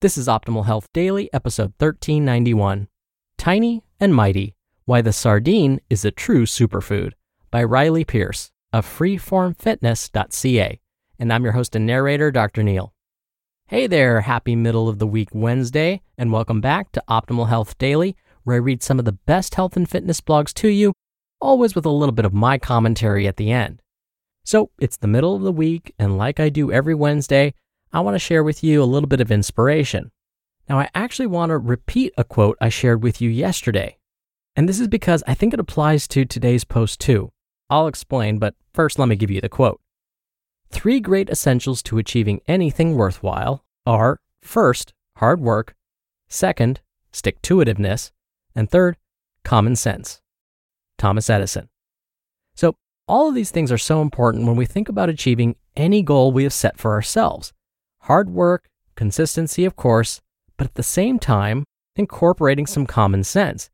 This is Optimal Health Daily, episode 1391 Tiny and Mighty Why the Sardine is a True Superfood by Riley Pearce of freeformfitness.ca. And I'm your host and narrator, Dr. Neal. Hey there, happy middle of the week Wednesday, and welcome back to Optimal Health Daily, where I read some of the best health and fitness blogs to you, always with a little bit of my commentary at the end. So it's the middle of the week, and like I do every Wednesday, I want to share with you a little bit of inspiration. Now, I actually want to repeat a quote I shared with you yesterday. And this is because I think it applies to today's post too. I'll explain, but first let me give you the quote. Three great essentials to achieving anything worthwhile are first, hard work, second, stick to itiveness, and third, common sense. Thomas Edison. So, all of these things are so important when we think about achieving any goal we have set for ourselves hard work, consistency, of course, but at the same time, incorporating some common sense.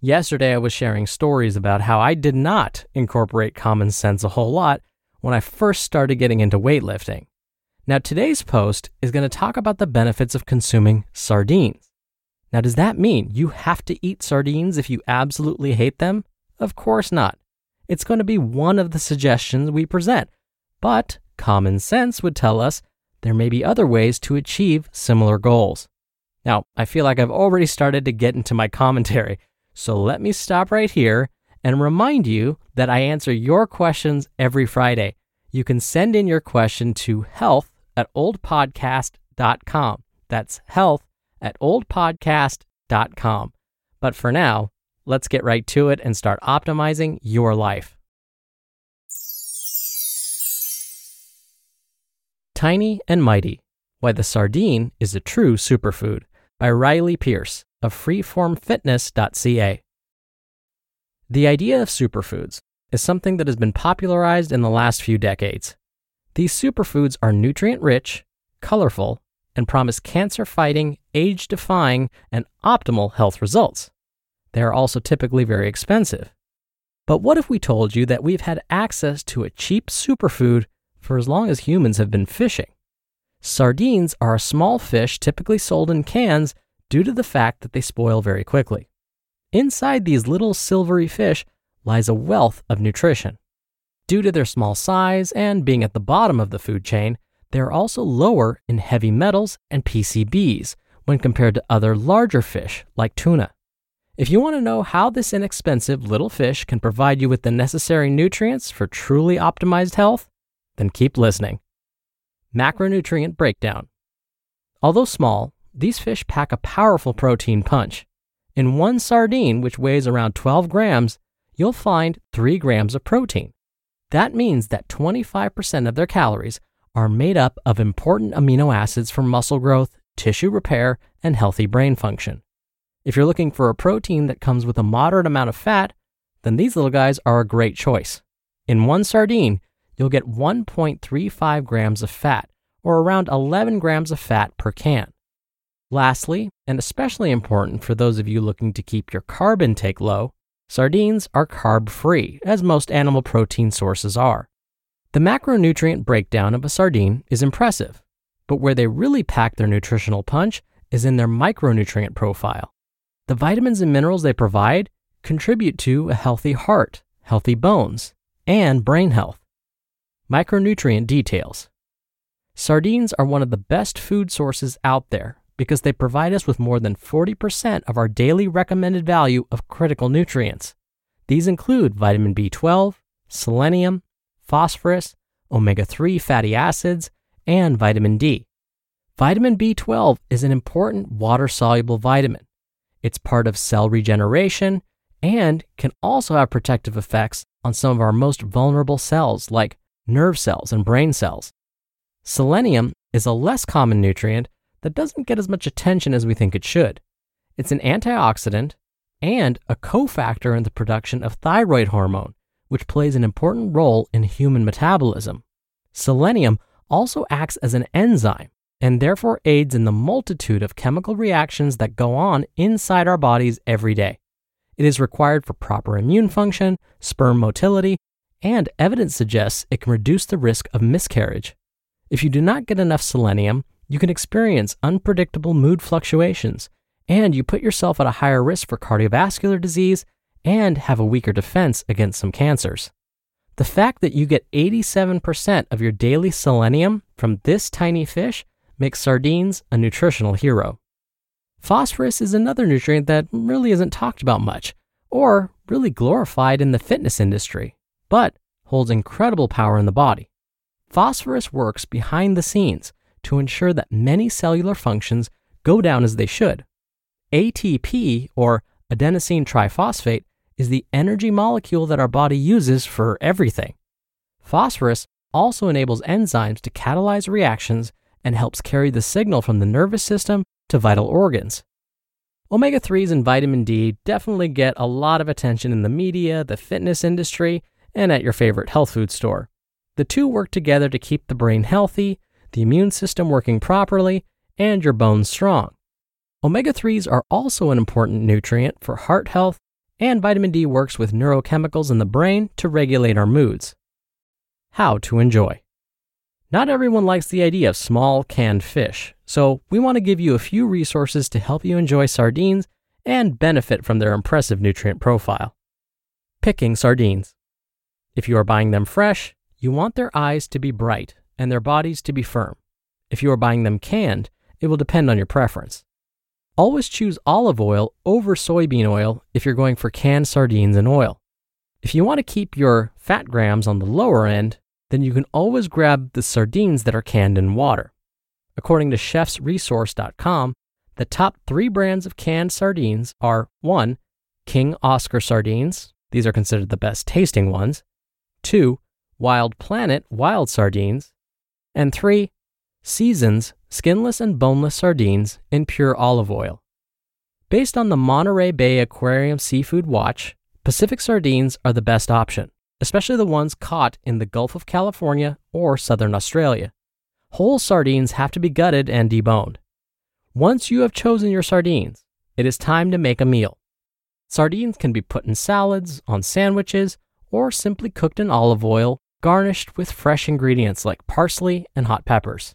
Yesterday, I was sharing stories about how I did not incorporate common sense a whole lot when I first started getting into weightlifting. Now, today's post is going to talk about the benefits of consuming sardines. Now, does that mean you have to eat sardines if you absolutely hate them? Of course not. It's going to be one of the suggestions we present, but common sense would tell us there may be other ways to achieve similar goals. Now, I feel like I've already started to get into my commentary, so let me stop right here and remind you that I answer your questions every Friday. You can send in your question to health at oldpodcast.com. That's health at oldpodcast.com. But for now, let's get right to it and start optimizing your life. Tiny and Mighty Why the Sardine is a True Superfood by Riley Pearce of freeformfitness.ca. The idea of superfoods is something that has been popularized in the last few decades. These superfoods are nutrient rich, colorful, and promise cancer fighting, age defying, and optimal health results. They are also typically very expensive. But what if we told you that we've had access to a cheap superfood for as long as humans have been fishing. Sardines are a small fish typically sold in cans due to the fact that they spoil very quickly. Inside these little silvery fish lies a wealth of nutrition. Due to their small size and being at the bottom of the food chain, they are also lower in heavy metals and PCBs when compared to other larger fish like tuna. If you want to know how this inexpensive little fish can provide you with the necessary nutrients for truly optimized health, then keep listening. Macronutrient breakdown. Although small, these fish pack a powerful protein punch. In one sardine, which weighs around 12 grams, you'll find 3 grams of protein. That means that 25% of their calories are made up of important amino acids for muscle growth, tissue repair, and healthy brain function. If you're looking for a protein that comes with a moderate amount of fat, then these little guys are a great choice. In one sardine, you'll get 1.35 grams of fat, or around 11 grams of fat per can. Lastly, and especially important for those of you looking to keep your carb intake low, sardines are carb free, as most animal protein sources are. The macronutrient breakdown of a sardine is impressive, but where they really pack their nutritional punch is in their micronutrient profile. The vitamins and minerals they provide contribute to a healthy heart, healthy bones, and brain health. Micronutrient details Sardines are one of the best food sources out there because they provide us with more than 40% of our daily recommended value of critical nutrients. These include vitamin B12, selenium, phosphorus, omega 3 fatty acids, and vitamin D. Vitamin B12 is an important water soluble vitamin. It's part of cell regeneration and can also have protective effects on some of our most vulnerable cells like nerve cells and brain cells. Selenium is a less common nutrient that doesn't get as much attention as we think it should. It's an antioxidant and a cofactor in the production of thyroid hormone, which plays an important role in human metabolism. Selenium also acts as an enzyme and therefore aids in the multitude of chemical reactions that go on inside our bodies every day. It is required for proper immune function, sperm motility, and evidence suggests it can reduce the risk of miscarriage. If you do not get enough selenium, you can experience unpredictable mood fluctuations, and you put yourself at a higher risk for cardiovascular disease and have a weaker defense against some cancers. The fact that you get 87% of your daily selenium from this tiny fish makes sardines a nutritional hero. Phosphorus is another nutrient that really isn't talked about much or really glorified in the fitness industry, but holds incredible power in the body. Phosphorus works behind the scenes to ensure that many cellular functions go down as they should. ATP, or adenosine triphosphate, is the energy molecule that our body uses for everything. Phosphorus also enables enzymes to catalyze reactions and helps carry the signal from the nervous system to vital organs. Omega 3s and vitamin D definitely get a lot of attention in the media, the fitness industry, and at your favorite health food store. The two work together to keep the brain healthy, the immune system working properly, and your bones strong. Omega 3s are also an important nutrient for heart health, and vitamin D works with neurochemicals in the brain to regulate our moods. How to enjoy. Not everyone likes the idea of small canned fish, so we want to give you a few resources to help you enjoy sardines and benefit from their impressive nutrient profile. Picking sardines. If you are buying them fresh, you want their eyes to be bright and their bodies to be firm. If you are buying them canned, it will depend on your preference. Always choose olive oil over soybean oil if you're going for canned sardines in oil. If you want to keep your fat grams on the lower end, then you can always grab the sardines that are canned in water. According to chefsresource.com, the top three brands of canned sardines are 1. King Oscar sardines, these are considered the best tasting ones, 2. Wild Planet wild sardines, and three, Seasons skinless and boneless sardines in pure olive oil. Based on the Monterey Bay Aquarium Seafood Watch, Pacific sardines are the best option, especially the ones caught in the Gulf of California or Southern Australia. Whole sardines have to be gutted and deboned. Once you have chosen your sardines, it is time to make a meal. Sardines can be put in salads, on sandwiches, or simply cooked in olive oil garnished with fresh ingredients like parsley and hot peppers.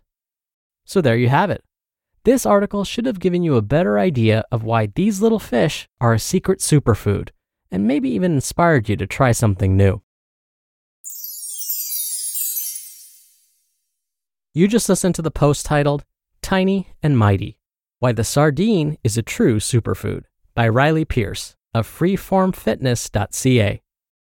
So there you have it. This article should have given you a better idea of why these little fish are a secret superfood and maybe even inspired you to try something new. You just listened to the post titled Tiny and Mighty Why the Sardine is a True Superfood by Riley Pearce of freeformfitness.ca.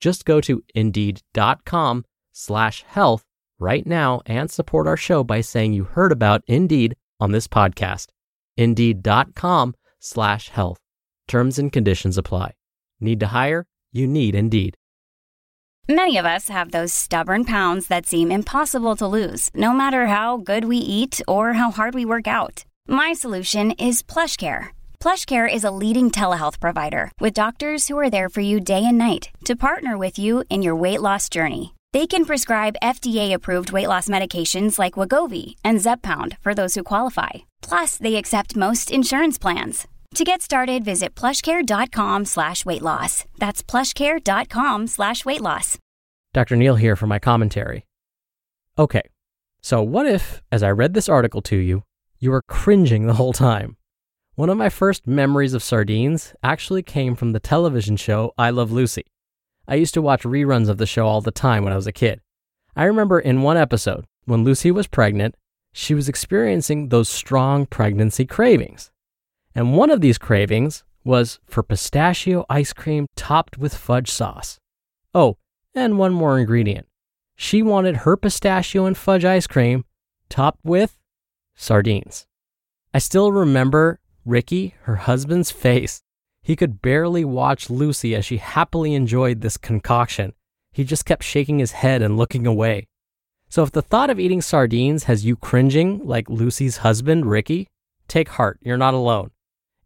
Just go to indeed.com slash health right now and support our show by saying you heard about Indeed on this podcast. Indeed.com slash health. Terms and conditions apply. Need to hire? You need Indeed. Many of us have those stubborn pounds that seem impossible to lose, no matter how good we eat or how hard we work out. My solution is PlushCare. PlushCare is a leading telehealth provider with doctors who are there for you day and night to partner with you in your weight loss journey. They can prescribe FDA-approved weight loss medications like Wegovy and Zepbound for those who qualify. Plus, they accept most insurance plans. To get started, visit plushcare.com slash weight loss. That's plushcare.com slash weight loss. Dr. Neal here for my commentary. Okay, so what if, as I read this article to you, you were cringing the whole time? One of my first memories of sardines actually came from the television show I Love Lucy. I used to watch reruns of the show all the time when I was a kid. I remember in one episode, when Lucy was pregnant, she was experiencing those strong pregnancy cravings. And one of these cravings was for pistachio ice cream topped with fudge sauce. Oh, and one more ingredient. She wanted her pistachio and fudge ice cream topped with sardines. I still remember Ricky, her husband's face. He could barely watch Lucy as she happily enjoyed this concoction. He just kept shaking his head and looking away. So if the thought of eating sardines has you cringing like Lucy's husband, Ricky, take heart, you're not alone.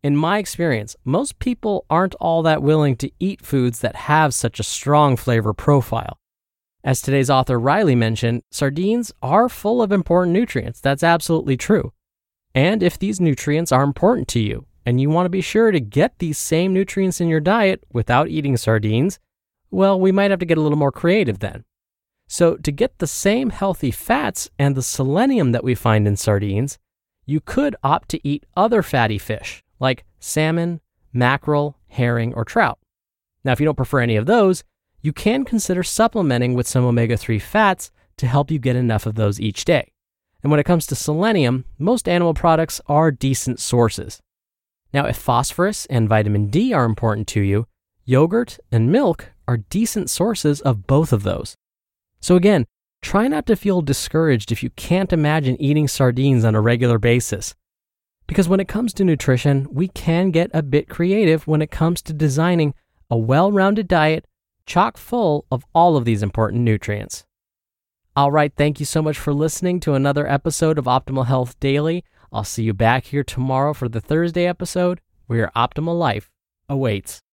In my experience, most people aren't all that willing to eat foods that have such a strong flavor profile. As today's author Riley mentioned, sardines are full of important nutrients. That's absolutely true. And if these nutrients are important to you and you want to be sure to get these same nutrients in your diet without eating sardines, well, we might have to get a little more creative then. So, to get the same healthy fats and the selenium that we find in sardines, you could opt to eat other fatty fish like salmon, mackerel, herring, or trout. Now, if you don't prefer any of those, you can consider supplementing with some omega 3 fats to help you get enough of those each day. And when it comes to selenium, most animal products are decent sources. Now, if phosphorus and vitamin D are important to you, yogurt and milk are decent sources of both of those. So, again, try not to feel discouraged if you can't imagine eating sardines on a regular basis. Because when it comes to nutrition, we can get a bit creative when it comes to designing a well rounded diet chock full of all of these important nutrients. All right, thank you so much for listening to another episode of Optimal Health Daily. I'll see you back here tomorrow for the Thursday episode where your optimal life awaits.